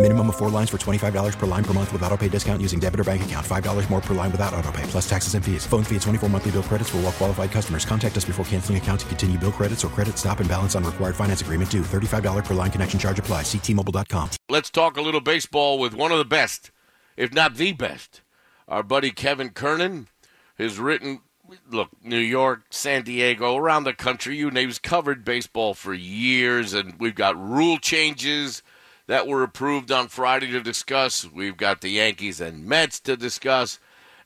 Minimum of four lines for $25 per line per month with auto pay discount using debit or bank account. $5 more per line without auto pay, plus taxes and fees. Phone fee at 24 monthly bill credits for all well qualified customers. Contact us before canceling account to continue bill credits or credit stop and balance on required finance agreement due. $35 per line connection charge apply. Ctmobile.com. Let's talk a little baseball with one of the best, if not the best. Our buddy Kevin Kernan has written, look, New York, San Diego, around the country, you name. He's covered baseball for years, and we've got rule changes that were approved on Friday to discuss. We've got the Yankees and Mets to discuss.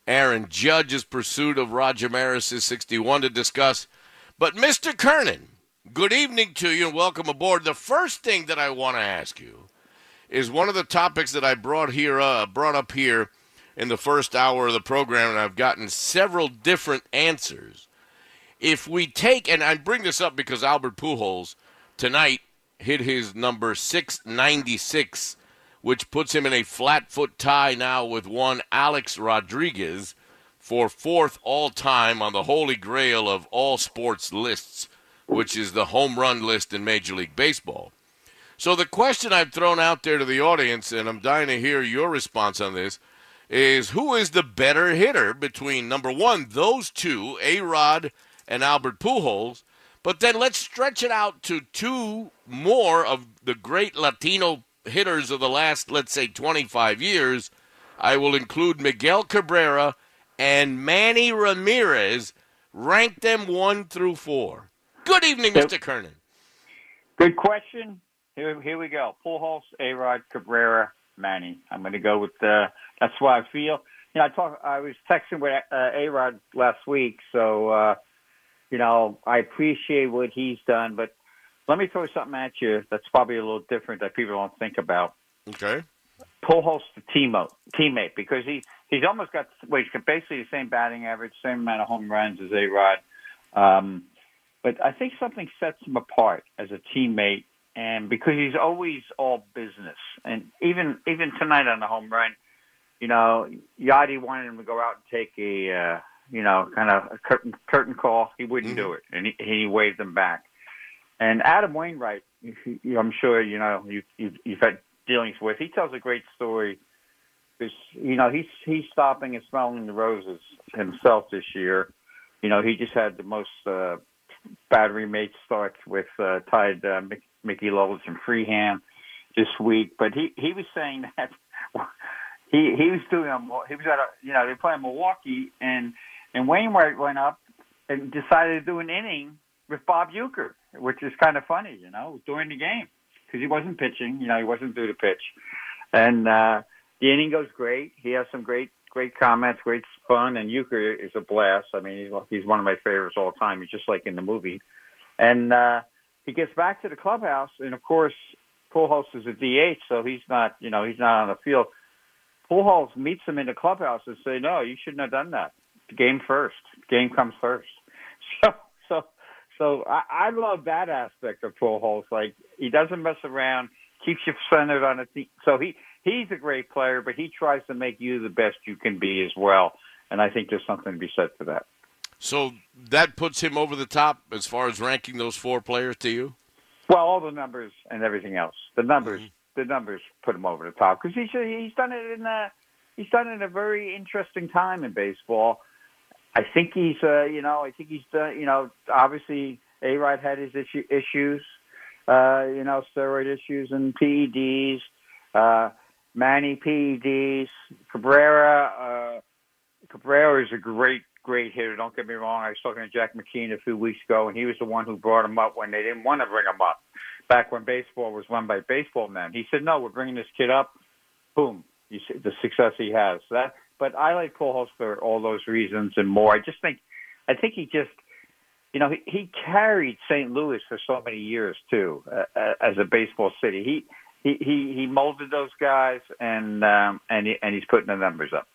Aaron Judge's pursuit of Roger Maris's 61 to discuss. But Mr. Kernan, good evening to you and welcome aboard. The first thing that I want to ask you is one of the topics that I brought here, uh, brought up here in the first hour of the program, and I've gotten several different answers. If we take, and I bring this up because Albert Pujols tonight hit his number 696, which puts him in a flat foot tie now with one Alex Rodriguez for fourth all time on the holy grail of all sports lists, which is the home run list in Major League Baseball. So the question I've thrown out there to the audience, and I'm dying to hear your response on this, is who is the better hitter between number one, those two, A Rod and Albert Pujols, but then let's stretch it out to two more of the great Latino hitters of the last, let's say, 25 years. I will include Miguel Cabrera and Manny Ramirez. Rank them one through four. Good evening, Mr. Kernan. Good question. Here, here we go. Pujols, A-Rod, Cabrera, Manny. I'm going to go with the. That's why I feel. You know, I talk. I was texting with uh, A-Rod last week, so uh, you know, I appreciate what he's done, but let me throw something at you that's probably a little different that people don't think about. Okay. Pujols the teammate, teammate because he he's almost got well, he's got basically the same batting average, same amount of home runs as A Rod. Um, but I think something sets him apart as a teammate, and because he's always all business, and even even tonight on the home run, you know, Yadi wanted him to go out and take a uh, you know, kind of a curtain curtain call. He wouldn't mm-hmm. do it, and he, he waved them back. And Adam Wainwright, I'm sure you know you, you've, you've had dealings with. He tells a great story because you know he's he's stopping and smelling the roses himself this year. You know, he just had the most uh, battery mate starts with uh, tied uh, Mickey Lolich and Freehan this week. But he he was saying that he he was doing a, he was at a you know they play in Milwaukee and and Wainwright went up and decided to do an inning with Bob Uecker, which is kind of funny, you know, during the game because he wasn't pitching. You know, he wasn't due to pitch. And uh, the inning goes great. He has some great, great comments, great fun, and Uecker is a blast. I mean, he's he's one of my favorites all time. He's just like in the movie. And uh, he gets back to the clubhouse, and of course, Pujols is a DH, so he's not, you know, he's not on the field. Pujols meets him in the clubhouse and say, "No, you shouldn't have done that game first. Game comes first. So so so I, I love that aspect of Pujols. Like he doesn't mess around, keeps you centered on a thing. So he he's a great player, but he tries to make you the best you can be as well. And I think there's something to be said for that. So that puts him over the top as far as ranking those four players to you. Well, all the numbers and everything else. The numbers, mm-hmm. the numbers put him over the top because he's he's done it in a he's done it in a very interesting time in baseball I think he's, uh, you know, I think he's, done, you know, obviously A Rod had his issue, issues, uh, you know, steroid issues and PEDs, uh, Manny PEDs, Cabrera. Uh, Cabrera is a great, great hitter. Don't get me wrong. I was talking to Jack McKeon a few weeks ago, and he was the one who brought him up when they didn't want to bring him up back when baseball was run by baseball men. He said, "No, we're bringing this kid up. Boom, you see the success he has." So that, but I like Pujols for all those reasons and more. I just think, I think he just, you know, he, he carried St. Louis for so many years too uh, as a baseball city. He he he he molded those guys, and um, and he, and he's putting the numbers up.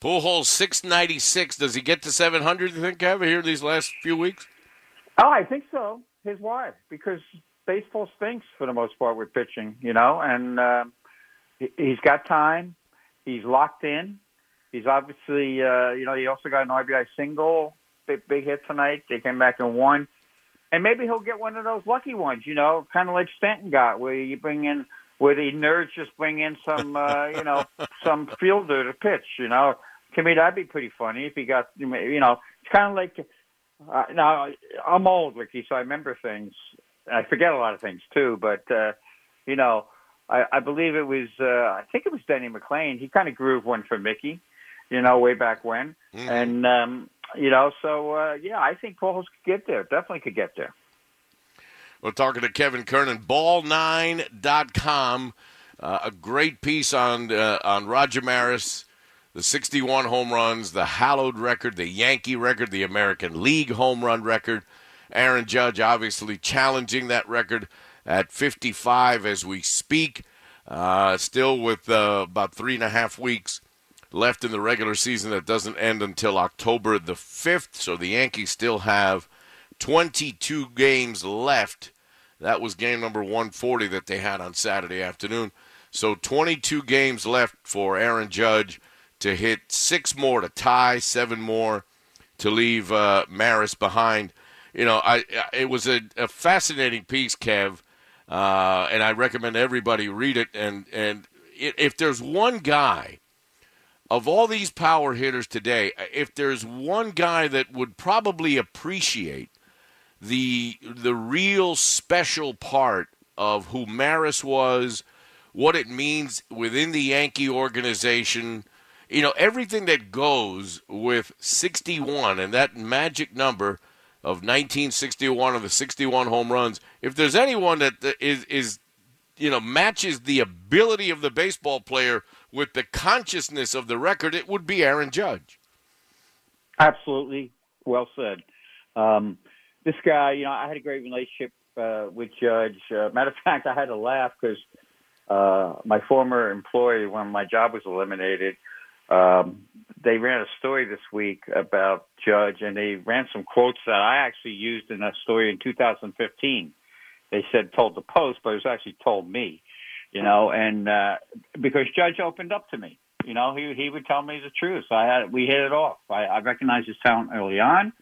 Pujols six ninety six. Does he get to seven hundred? You think, Kev, here these last few weeks? Oh, I think so. His wife, because baseball stinks for the most part with pitching, you know, and uh, he's got time. He's locked in. He's obviously, uh, you know, he also got an RBI single, big, big hit tonight. They came back and won. And maybe he'll get one of those lucky ones, you know, kind of like Stanton got, where you bring in, where the nerds just bring in some, uh, you know, some fielder to pitch, you know. To me, that'd be pretty funny if he got, you know, it's kind of like, uh, now I'm old, Ricky, so I remember things. I forget a lot of things too, but, uh, you know, I, I believe it was, uh, I think it was Denny McLain. He kind of grooved one for Mickey, you know, way back when. Mm-hmm. And, um, you know, so, uh, yeah, I think Pujols could get there. Definitely could get there. We're talking to Kevin Kernan, ball9.com. Uh, a great piece on uh, on Roger Maris, the 61 home runs, the hallowed record, the Yankee record, the American League home run record. Aaron Judge obviously challenging that record at 55 as we speak. Uh, still with uh, about three and a half weeks left in the regular season that doesn't end until October the 5th. So the Yankees still have 22 games left. That was game number 140 that they had on Saturday afternoon. So 22 games left for Aaron Judge to hit six more to tie, seven more to leave uh, Maris behind. You know, I it was a, a fascinating piece, Kev, uh, and I recommend everybody read it. And and if there's one guy of all these power hitters today, if there's one guy that would probably appreciate the the real special part of who Maris was, what it means within the Yankee organization, you know, everything that goes with 61 and that magic number of 1961 of the 61 home runs. If there's anyone that is is you know matches the ability of the baseball player with the consciousness of the record, it would be Aaron Judge. Absolutely, well said. Um, this guy, you know, I had a great relationship uh, with Judge. Uh, matter of fact, I had to laugh because uh, my former employee, when my job was eliminated, um, they ran a story this week about Judge, and they ran some quotes that I actually used in a story in 2015. They said told the Post, but it was actually told me, you know, and uh, because Judge opened up to me, you know, he he would tell me the truth. I had we hit it off. I, I recognized his talent early on.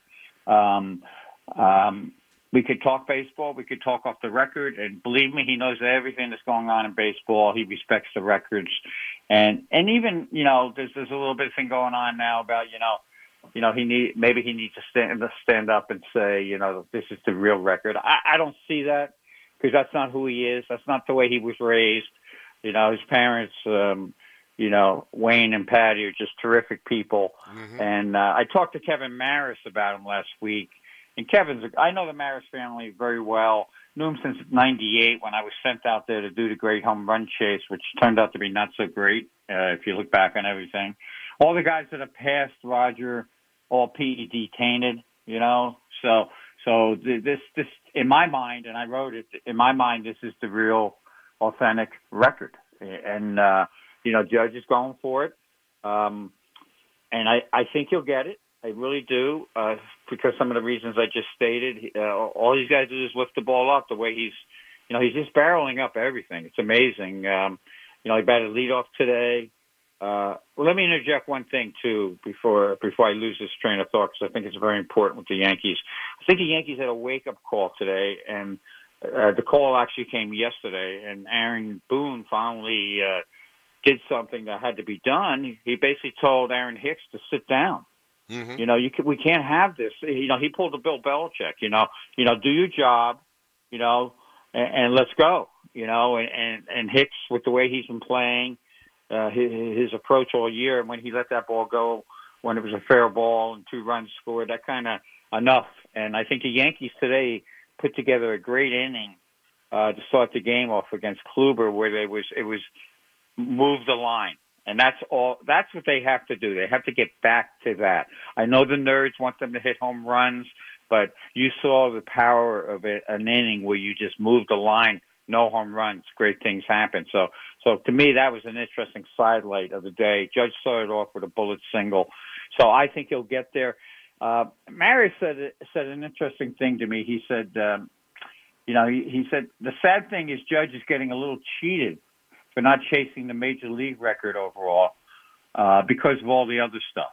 Um, um, we could talk baseball. We could talk off the record, and believe me, he knows everything that's going on in baseball. He respects the records, and and even you know, there's there's a little bit of thing going on now about you know, you know, he need maybe he needs to stand stand up and say, you know, this is the real record. I, I don't see that because that's not who he is. That's not the way he was raised. You know, his parents. um you know, Wayne and Patty are just terrific people. Mm-hmm. And uh, I talked to Kevin Maris about him last week, and Kevin's, I know the Maris family very well. Knew him since '98 when I was sent out there to do the great home run chase, which turned out to be not so great uh, if you look back on everything. All the guys that have passed, Roger, all PED tainted, you know. So, so this, this, in my mind, and I wrote it in my mind, this is the real, authentic record, and uh, you know, Judge is going for it, um, and I, I think he'll get it. I really do, uh, because some of the reasons I just stated. Uh, all he's got to do is lift the ball up the way he's, you know, he's just barreling up everything. It's amazing. Um, you know, he batted leadoff today. Uh, well, let me interject one thing too before before I lose this train of thought because I think it's very important with the Yankees. I think the Yankees had a wake up call today, and uh, the call actually came yesterday. And Aaron Boone finally uh, did something that had to be done. He basically told Aaron Hicks to sit down Mm-hmm. You know, you can, we can't have this. You know, he pulled a Bill Belichick. You know, you know, do your job. You know, and, and let's go. You know, and, and and Hicks with the way he's been playing, uh, his, his approach all year, and when he let that ball go when it was a fair ball and two runs scored, that kind of enough. And I think the Yankees today put together a great inning uh, to start the game off against Kluber, where they was it was move the line, and that's all. That's what they have to do. They have to get back to that. I know the nerds want them to hit home runs, but you saw the power of it, an inning where you just move the line. No home runs, great things happen. So, so to me, that was an interesting sidelight of the day. Judge started off with a bullet single, so I think he'll get there. Uh, Maris said said an interesting thing to me. He said, um, you know, he, he said the sad thing is Judge is getting a little cheated for not chasing the major league record overall uh, because of all the other stuff.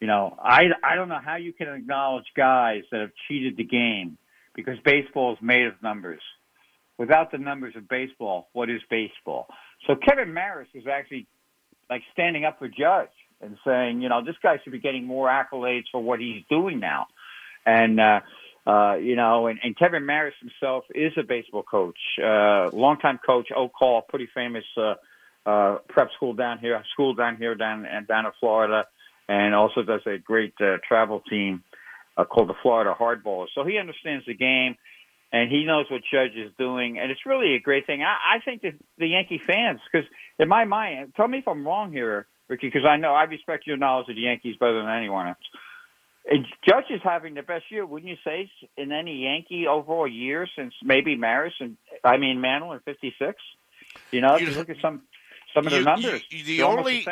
You know, I I don't know how you can acknowledge guys that have cheated the game because baseball is made of numbers. Without the numbers of baseball, what is baseball? So Kevin Maris is actually like standing up for Judge and saying, you know, this guy should be getting more accolades for what he's doing now. And uh, uh, you know, and, and Kevin Maris himself is a baseball coach, uh, longtime coach, Oak Hall, pretty famous uh, uh, prep school down here, school down here, down and down in Florida, and also does a great uh, travel team uh, called the Florida Hardballers. So he understands the game, and he knows what Judge is doing, and it's really a great thing. I, I think that the Yankee fans, because in my mind, tell me if I'm wrong here, Ricky, because I know I respect your knowledge of the Yankees better than anyone else. And Judge is having the best year, wouldn't you say, in any Yankee overall year since maybe Maris and I mean Mantle in '56. You know, you, look at some some of the numbers. You, the only,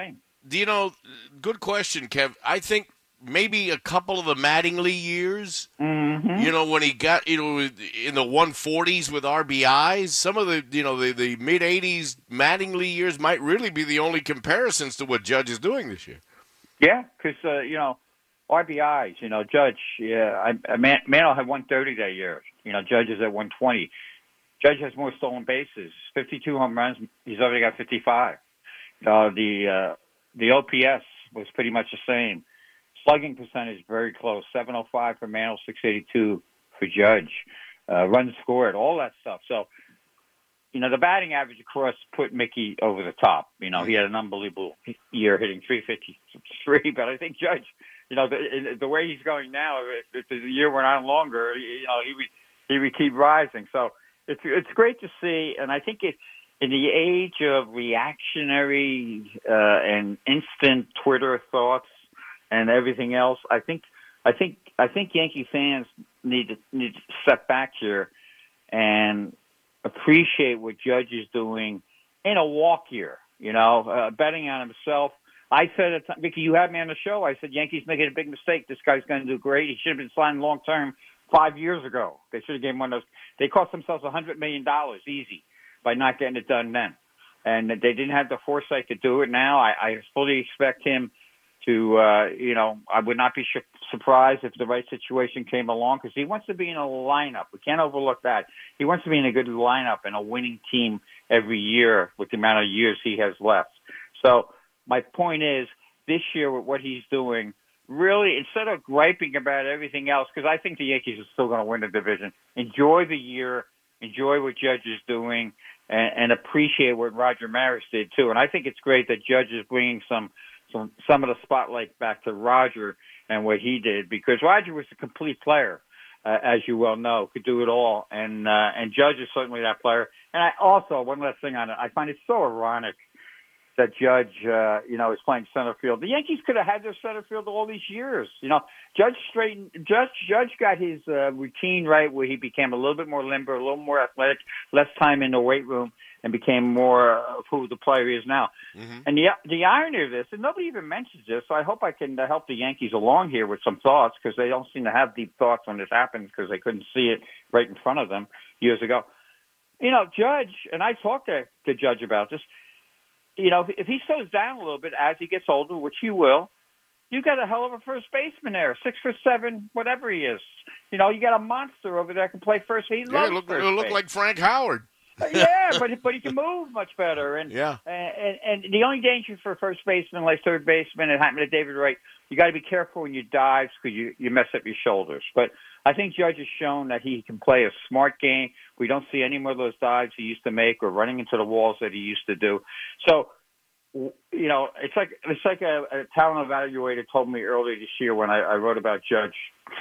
the you know, good question, Kev. I think maybe a couple of the Mattingly years. Mm-hmm. You know, when he got you know in the 140s with RBIs. Some of the you know the, the mid 80s Mattingly years might really be the only comparisons to what Judge is doing this year. Yeah, because uh, you know RBIs. You know, Judge. Yeah, I, I Man, Mantle had 130 that year. You know, Judge is at 120. Judge has more stolen bases, 52 home runs. He's already got 55. Uh, the uh, the OPS was pretty much the same. Slugging percentage very close, 705 for Mantle, 682 for Judge. Uh, runs scored, all that stuff. So, you know, the batting average, of course, put Mickey over the top. You know, he had an unbelievable year hitting 353, but I think Judge you know, the, the way he's going now, if, if the year went on longer, you know, he would he would keep rising. So it's it's great to see, and I think it in the age of reactionary uh, and instant Twitter thoughts and everything else, I think I think I think Yankee fans need to need to step back here and appreciate what Judge is doing in a walk year. You know, uh, betting on himself I said at time, Ricky, you had me on the show. I said Yankees making a big mistake. This guy's going to do great. He should have been signed long term five years ago. They should have given one of those. They cost themselves a hundred million dollars easy by not getting it done then, and they didn't have the foresight to do it. Now I, I fully expect him to. uh You know, I would not be sh- surprised if the right situation came along because he wants to be in a lineup. We can't overlook that. He wants to be in a good lineup and a winning team every year with the amount of years he has left. So my point is, this year with what he's doing, really, instead of griping about everything else, because I think the Yankees are still going to win the division, enjoy the year, enjoy what Judge is doing, and, and appreciate what Roger Maris did too. And I think it's great that Judge is bringing some some some of the spotlight back to Roger and what he did because Roger was a complete player. Uh, as you well know, could do it all, and uh, and Judge is certainly that player. And I also one last thing on it, I find it so ironic that Judge, uh, you know, is playing center field. The Yankees could have had their center field all these years. You know, Judge straightened. Judge Judge got his uh, routine right, where he became a little bit more limber, a little more athletic, less time in the weight room, and became more of who the player is now. Mm-hmm. And the the irony of this, and nobody even mentions this, so I hope I can uh, help the Yankees along here with some thoughts because they don't seem to have deep thoughts when this happens because they couldn't see it right in front of them years ago. You know, Judge, and I talked to, to Judge about this you know, if he slows down a little bit as he gets older, which he will, you got a hell of a first baseman there, six foot seven, whatever he is. You know, you got a monster over there that can play first. He yeah, loves look, first look base. like Frank Howard. Yeah, but but he can move much better. And yeah, and, and and the only danger for first baseman, like third baseman, it happened to David Wright. You got to be careful when you dive because you you mess up your shoulders. But I think Judge has shown that he can play a smart game. We don't see any more of those dives he used to make or running into the walls that he used to do. So you know, it's like it's like a, a talent evaluator told me earlier this year when I, I wrote about Judge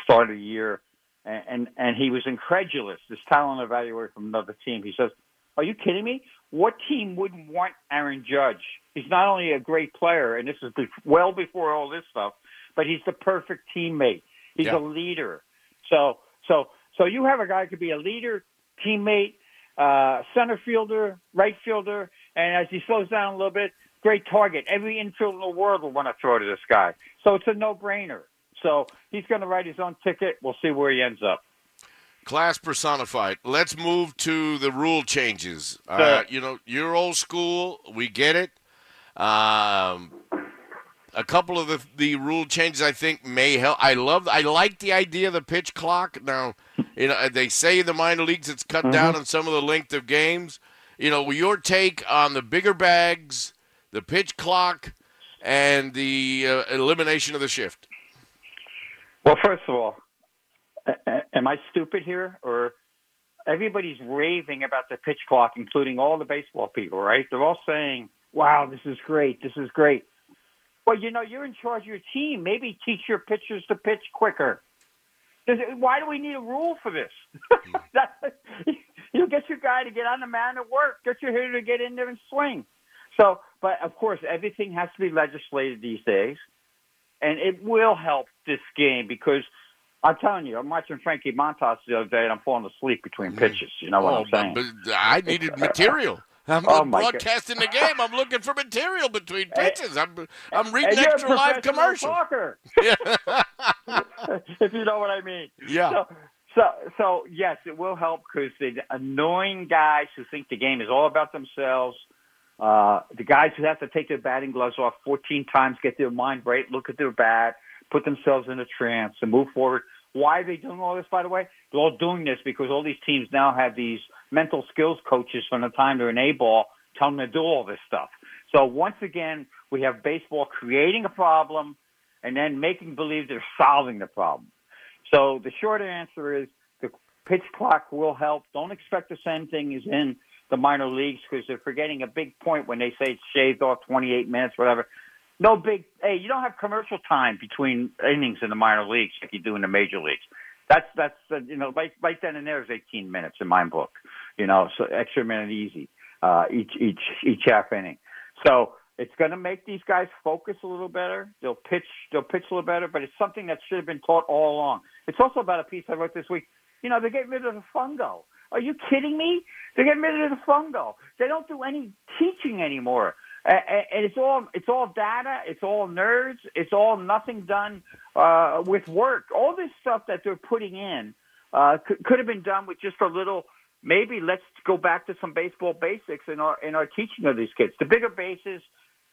start of the year and and, and he was incredulous. This talent evaluator from another team. He says, "Are you kidding me? What team wouldn't want Aaron Judge? He's not only a great player, and this is well before all this stuff, but he's the perfect teammate. He's Yeah. a leader. So so so you have a guy who could be a leader, teammate, uh, center fielder, right fielder, and as he slows down a little bit, great target. Every infielder in the world will want to throw to this guy. So it's a no-brainer. So he's going to write his own ticket. We'll see where he ends up. Class personified. Let's move to the rule changes. Uh, you know, you're old school. We get it. Um, a couple of the the rule changes I think may help. I love. I like the idea of the pitch clock. Now, you know, they say in the minor leagues it's cut down on some of the length of games. You know, your take on the bigger bags, the pitch clock, and the uh, elimination of the shift. Well, first of all, am I stupid here, or everybody's raving about the pitch clock, including all the baseball people, right? They're all saying, "Wow, this is great. This is great." Well, you know, you're in charge of your team. Maybe teach your pitchers to pitch quicker. Why do we need a rule for this? you get your guy to get on the mound and work. Get your hitter to get in there and swing. So, but of course, everything has to be legislated these days and it will help this game because I'm telling you, I'm watching Frankie Montas the other day, and I'm falling asleep between pitches. You know what I'm saying? Oh, but I needed material. I'm Oh, God. broadcasting the game. I'm looking for material between pitches. I'm I'm reading and extra live commercials. Talker, Yeah. if you know what I mean. Yeah. So, so, so yes, it will help because the annoying guys who think the game is all about themselves, uh, the guys who have to take their batting gloves off 14 times, get their mind right, look at their bat, put themselves in a trance, and move forward. Why are they doing all this, by the way? They're all doing this because all these teams now have these mental skills coaches from the time they're in A ball telling them to do all this stuff. So once again, we have baseball creating a problem and then making believe they're solving the problem. So the short answer is the pitch clock will help. Don't expect the same thing as in the minor leagues because they're forgetting a big point when they say it's shaved off 28 minutes, whatever. No big. Hey, you don't have commercial time between innings in the minor leagues like you do in the major leagues. That's that's uh, you know right right then and there is 18 minutes in my book. You know, so extra minute easy uh, each each each half inning. So it's going to make these guys focus a little better. They'll pitch they'll pitch a little better, but it's something that should have been taught all along. It's also about a piece I wrote this week. You know, they're getting rid of the fungo. Are you kidding me? They're getting rid of the fungo. They don't do any teaching anymore. And it's all it's all data. It's all nerds. It's all nothing done uh, with work. All this stuff that they're putting in uh, could, could have been done with just a little. Maybe let's go back to some baseball basics in our in our teaching of these kids. The bigger bases,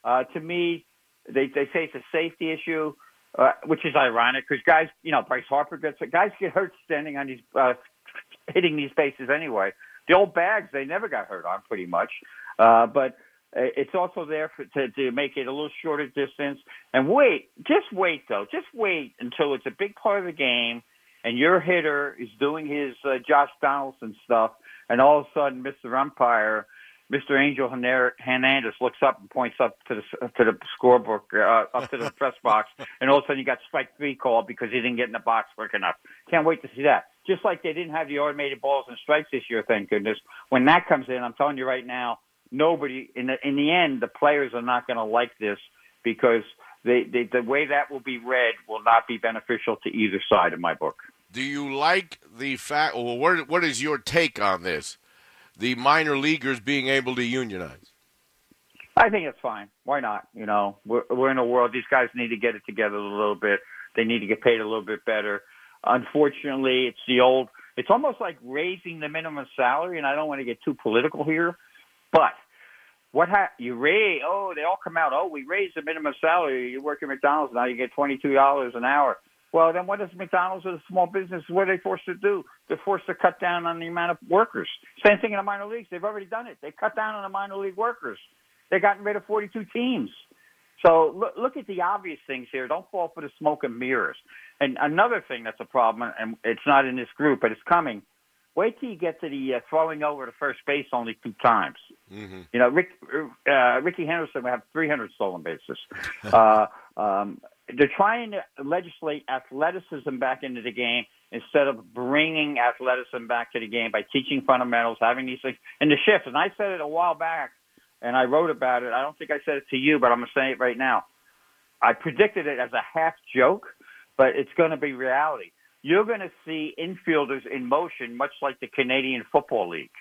uh, to me, they they say it's a safety issue, uh, which is ironic because guys, you know, Bryce Harper gets guys get hurt standing on these uh, hitting these bases anyway. The old bags they never got hurt on pretty much, uh, but it's also there for, to to make it a little shorter distance. And wait, just wait though, just wait until it's a big part of the game, and your hitter is doing his uh, Josh Donaldson stuff, and all of a sudden, Mr. Umpire. Mr. Angel Hernandez looks up and points up to the to the scorebook, uh, up to the press box, and all of a sudden you got strike three called because he didn't get in the box quick enough. Can't wait to see that. Just like they didn't have the automated balls and strikes this year, thank goodness. When that comes in, I'm telling you right now, nobody in the in the end, the players are not going to like this because they, they the way that will be read will not be beneficial to either side in my book. Do you like the fact? Well, what what is your take on this? The minor leaguers being able to unionize. I think it's fine. Why not? You know, we're we're in a world. These guys need to get it together a little bit. They need to get paid a little bit better. Unfortunately, it's the old. It's almost like raising the minimum salary, and I don't want to get too political here, but what ha- you raise? Oh, they all come out. Oh, we raised the minimum salary. You work at McDonald's now, you get twenty two dollars an hour. Well, then what does McDonald's or the small business? What are they forced to do? They're forced to cut down on the amount of workers. Same thing in the minor leagues. They've already done it. They cut down on the minor league workers. They've gotten rid of 42 teams. So look, look at the obvious things here. Don't fall for the smoke and mirrors. And another thing that's a problem, and it's not in this group, but it's coming. Wait till you get to the uh, throwing over to first base only two times. Mm-hmm. You know, Rick, uh, Rickey Henderson will have 300 stolen bases. uh, um, they're trying to legislate athleticism back into the game. instead of bringing athleticism back to the game by teaching fundamentals, having these things in the shift. And I said it a while back, and I wrote about it. I don't think I said it to you, but I'm going to say it right now. I predicted it as a half joke, but it's going to be reality. You're going to see infielders in motion, much like the Canadian Football League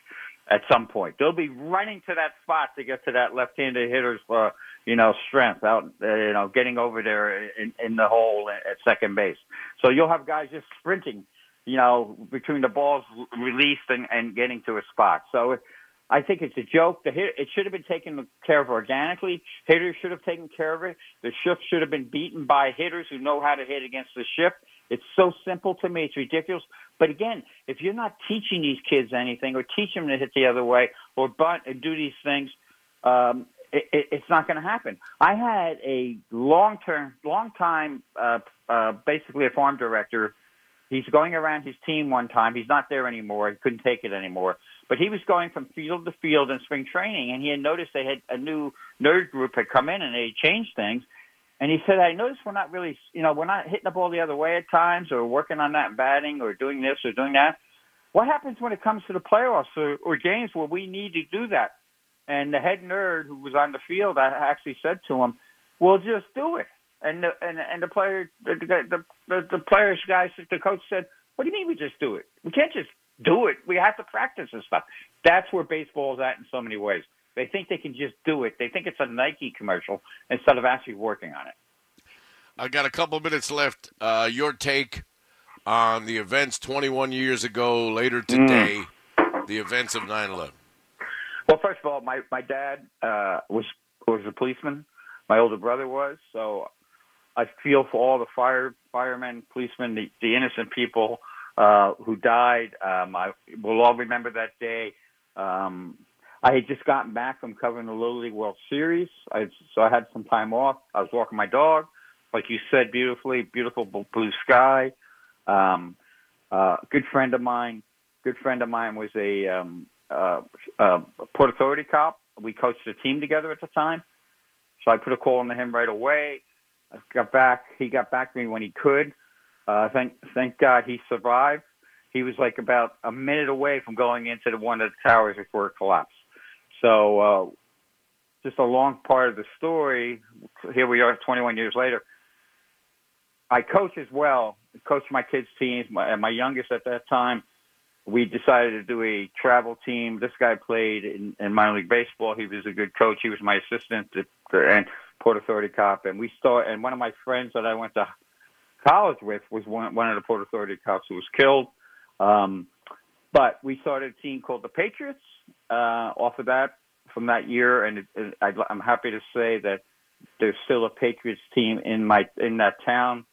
at some point. They'll be running to that spot to get to that left-handed hitter's, uh, you know, strength out, uh, you know, getting over there in, in the hole at second base. So you'll have guys just sprinting, you know, between the balls released and, and getting to a spot. So I think it's a joke. The hit, it should have been taken care of organically. Hitters should have taken care of it. The shift should have been beaten by hitters who know how to hit against the shift. It's so simple to me. It's ridiculous. But again, if you're not teaching these kids anything or teach them to hit the other way or bunt and do these things, um, it, it, it's not going to happen. I had a long term, long time, uh, uh, basically a farm director. He's going around his team one time. He's not there anymore. He couldn't take it anymore. But he was going from field to field in spring training, and he had noticed they had a new nerd group had come in and they changed things. And he said, I noticed we're not really, you know, we're not hitting the ball the other way at times or working on that batting or doing this or doing that. What happens when it comes to the playoffs or, or games where we need to do that? And the head nerd who was on the field, I actually said to him, "We'll just do it." And the and and the player, the the the, the players guys, the coach said, "What do you mean we just do it? We can't just do it. We have to practice and stuff." That's where baseball is at in so many ways. They think they can just do it. They think it's a Nike commercial instead of actually working on it. I got a couple minutes left. Uh, your take on the events 21 years ago, later Mm. today, mm. the events of 9/11. Well, first of all, my my dad uh, was was a policeman. My older brother was, so I feel for all the fire firemen, policemen, the, the innocent people uh, who died. Um, I will all remember that day. Um, I had just gotten back from covering the Little League World Series, I, so I had some time off. I was walking my dog, like you said, beautifully, beautiful blue sky. Um, uh, a good friend of mine, good friend of mine was a um, uh, uh, Port Authority cop. We coached a team together at the time, so I put a call into him right away. I got back. He got back to me when he could. Uh, thank thank God he survived. He was like about a minute away from going into the one of the towers before it collapsed. So, uh, just a long part of the story. Here we are, 21 years later. I coach as well. Coach my kids' teams. My, my youngest at that time, we decided to do a travel team. This guy played in, in minor league baseball. He was a good coach. He was my assistant at, and Port Authority cop. And we start. And one of my friends that I went to college with was one, one of the Port Authority cops who was killed. Um, but we started a team called the Patriots uh, off of that from that year, and it, it, I, I'm happy to say that there's still a Patriots team in my in that town,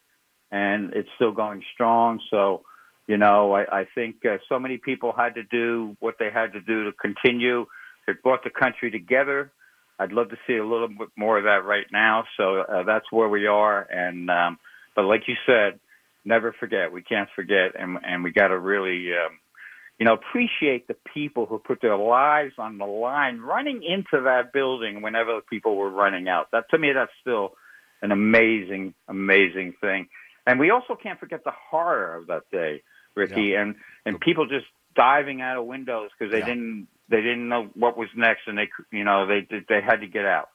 and it's still going strong. So, you know, I, I think uh, so many people had to do what they had to do to continue. It brought the country together. I'd love to see a little bit more of that right now. So uh, that's where we are. And um, but like you said, never forget. We can't forget, and and we got to really. Um, you know, appreciate the people who put their lives on the line running into that building whenever people were running out. That to me, that's still an amazing, amazing thing. And we also can't forget the horror of that day, Ricky, yeah. and and people just diving out of windows because they yeah. didn't they didn't know what was next, and they you know they they had to get out.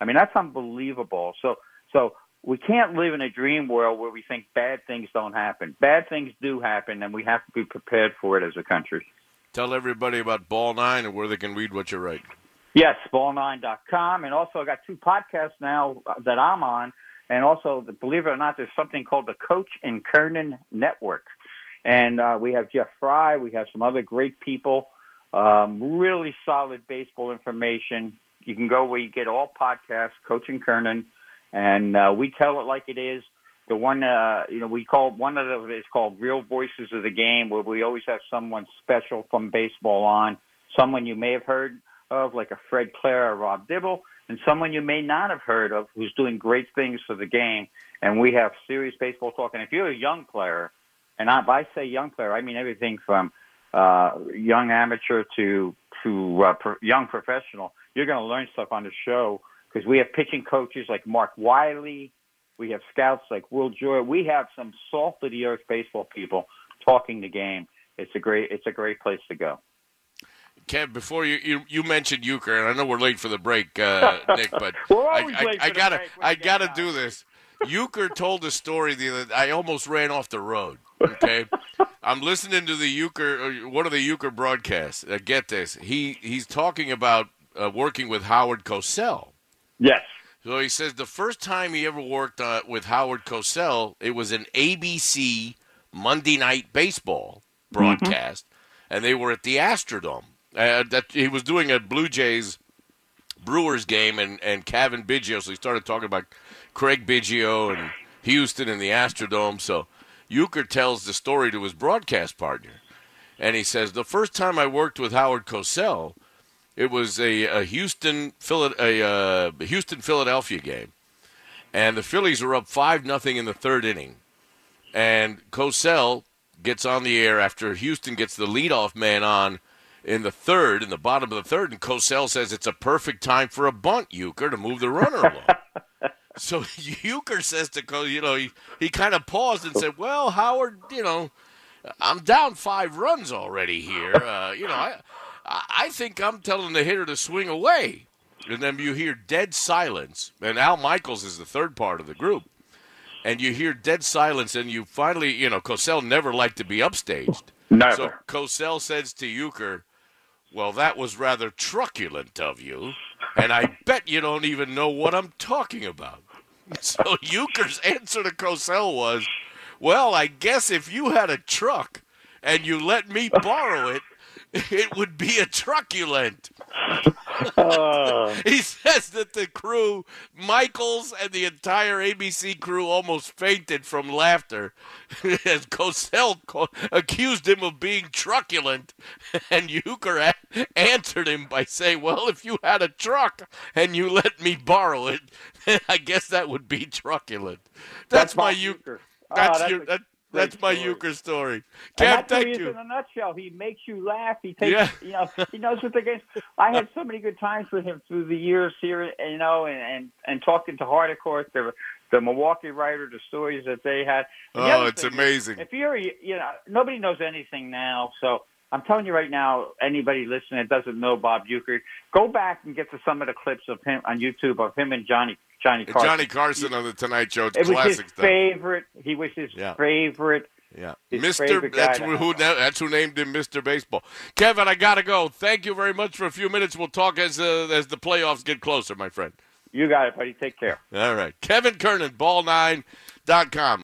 I mean, that's unbelievable. So so we can't live in a dream world where we think bad things don't happen. Bad things do happen, and we have to be prepared for it as a country. Tell everybody about Ball Nine and where they can read what you write. Yes, ball9.com. And also, I got two podcasts now that I'm on. And also, believe it or not, there's something called the Coach and Kernan Network. And uh, we have Jeff Fry. We have some other great people. Um, really solid baseball information. You can go where you get all podcasts, Coach and Kernan and uh, we tell it like it is. The one, uh, you know, we call one of them is called Real Voices of the Game, where we always have someone special from baseball on, someone you may have heard of, like a Fred Claire or Rob Dibble, and someone you may not have heard of who's doing great things for the game. And we have serious baseball talk. And if you're a young player, and I, I say young player, I mean everything from uh, young amateur to to uh, pro- young professional, you're going to learn stuff on the show because we have pitching coaches like Mark Wiley, we have scouts like Will Joy, we have some salt of the earth baseball people talking the game, it's a great it's a great place to go. Kev, before you, you you mentioned Uecker, and I know we're late for the break, uh, Nick, but I, I, I gotta I gotta out. do this. Uecker told a story the other. I almost ran off the road. Okay, I'm listening to the Uecker, uh, one of the Uecker broadcasts. Uh, get this, he he's talking about uh, working with Howard Cosell. Yes. So he says the first time he ever worked uh, with Howard Cosell, it was an ABC Monday Night Baseball broadcast, and they were at the Astrodome. Uh, that he was doing a Blue Jays Brewers game, and and Kevin Biggio. So he started talking about Craig Biggio and Houston and the Astrodome. So Uecker tells the story to his broadcast partner, and he says the first time I worked with Howard Cosell, it was a, a Houston a uh, Houston Philadelphia game, and the Phillies were up five nothing in the third inning, and Cosell gets on the air after Houston gets the leadoff man on in the third, in the bottom of the third, and Cosell says it's a perfect time for a bunt, Uecker, to move the runner along. so Uecker says to Co, you know, he, he kind of paused and said, "Well, Howard, you know, I'm down five runs already here. Uh, you know, I I think I'm telling the hitter to swing away." And then you hear dead silence, and Al Michaels is the third part of the group. And you hear dead silence, and you finally, you know, Cosell never liked to be upstaged. Never. So Cosell says to Uecker, Well, that was rather truculent of you, and I bet you don't even know what I'm talking about. So Uecker's answer to Cosell was, Well, I guess if you had a truck and you let me borrow it, it would be a truculent. Uh, He says that the crew, Michaels and the entire ABC crew, almost fainted from laughter as Cosell co- accused him of being truculent. And Uecker answered him by saying, Well, if you had a truck and you let me borrow it, then I guess that would be truculent. That's, my Bob Euchre. Uecker. Oh, That's, that's your, a that, that's my story. Uecker story. And Kev, that's who thank you. in a nutshell. He makes you laugh. He takes, Yeah. you know, he knows what the game. I had so many good times with him through the years here, you know, and and, and talking to Haudricourt, the the Milwaukee writer, the stories that they had. And Oh, it's is, amazing. If you're, you know, nobody knows anything now, so. I'm telling you right now, anybody listening that doesn't know Bob Uecker, go back and get to some of the clips of him on YouTube of him and Johnny Johnny Carson. Johnny Carson on the Tonight Show. It's it was his stuff. favorite. He was his Yeah. favorite. Yeah, his Mister. That's to who. That's who named him Mister Baseball. Kevin, I gotta go. Thank you very much for a few minutes. We'll talk as uh, as the playoffs get closer, my friend. You got it, buddy. Take care. All right, Kevin Kernan, Ball9.com.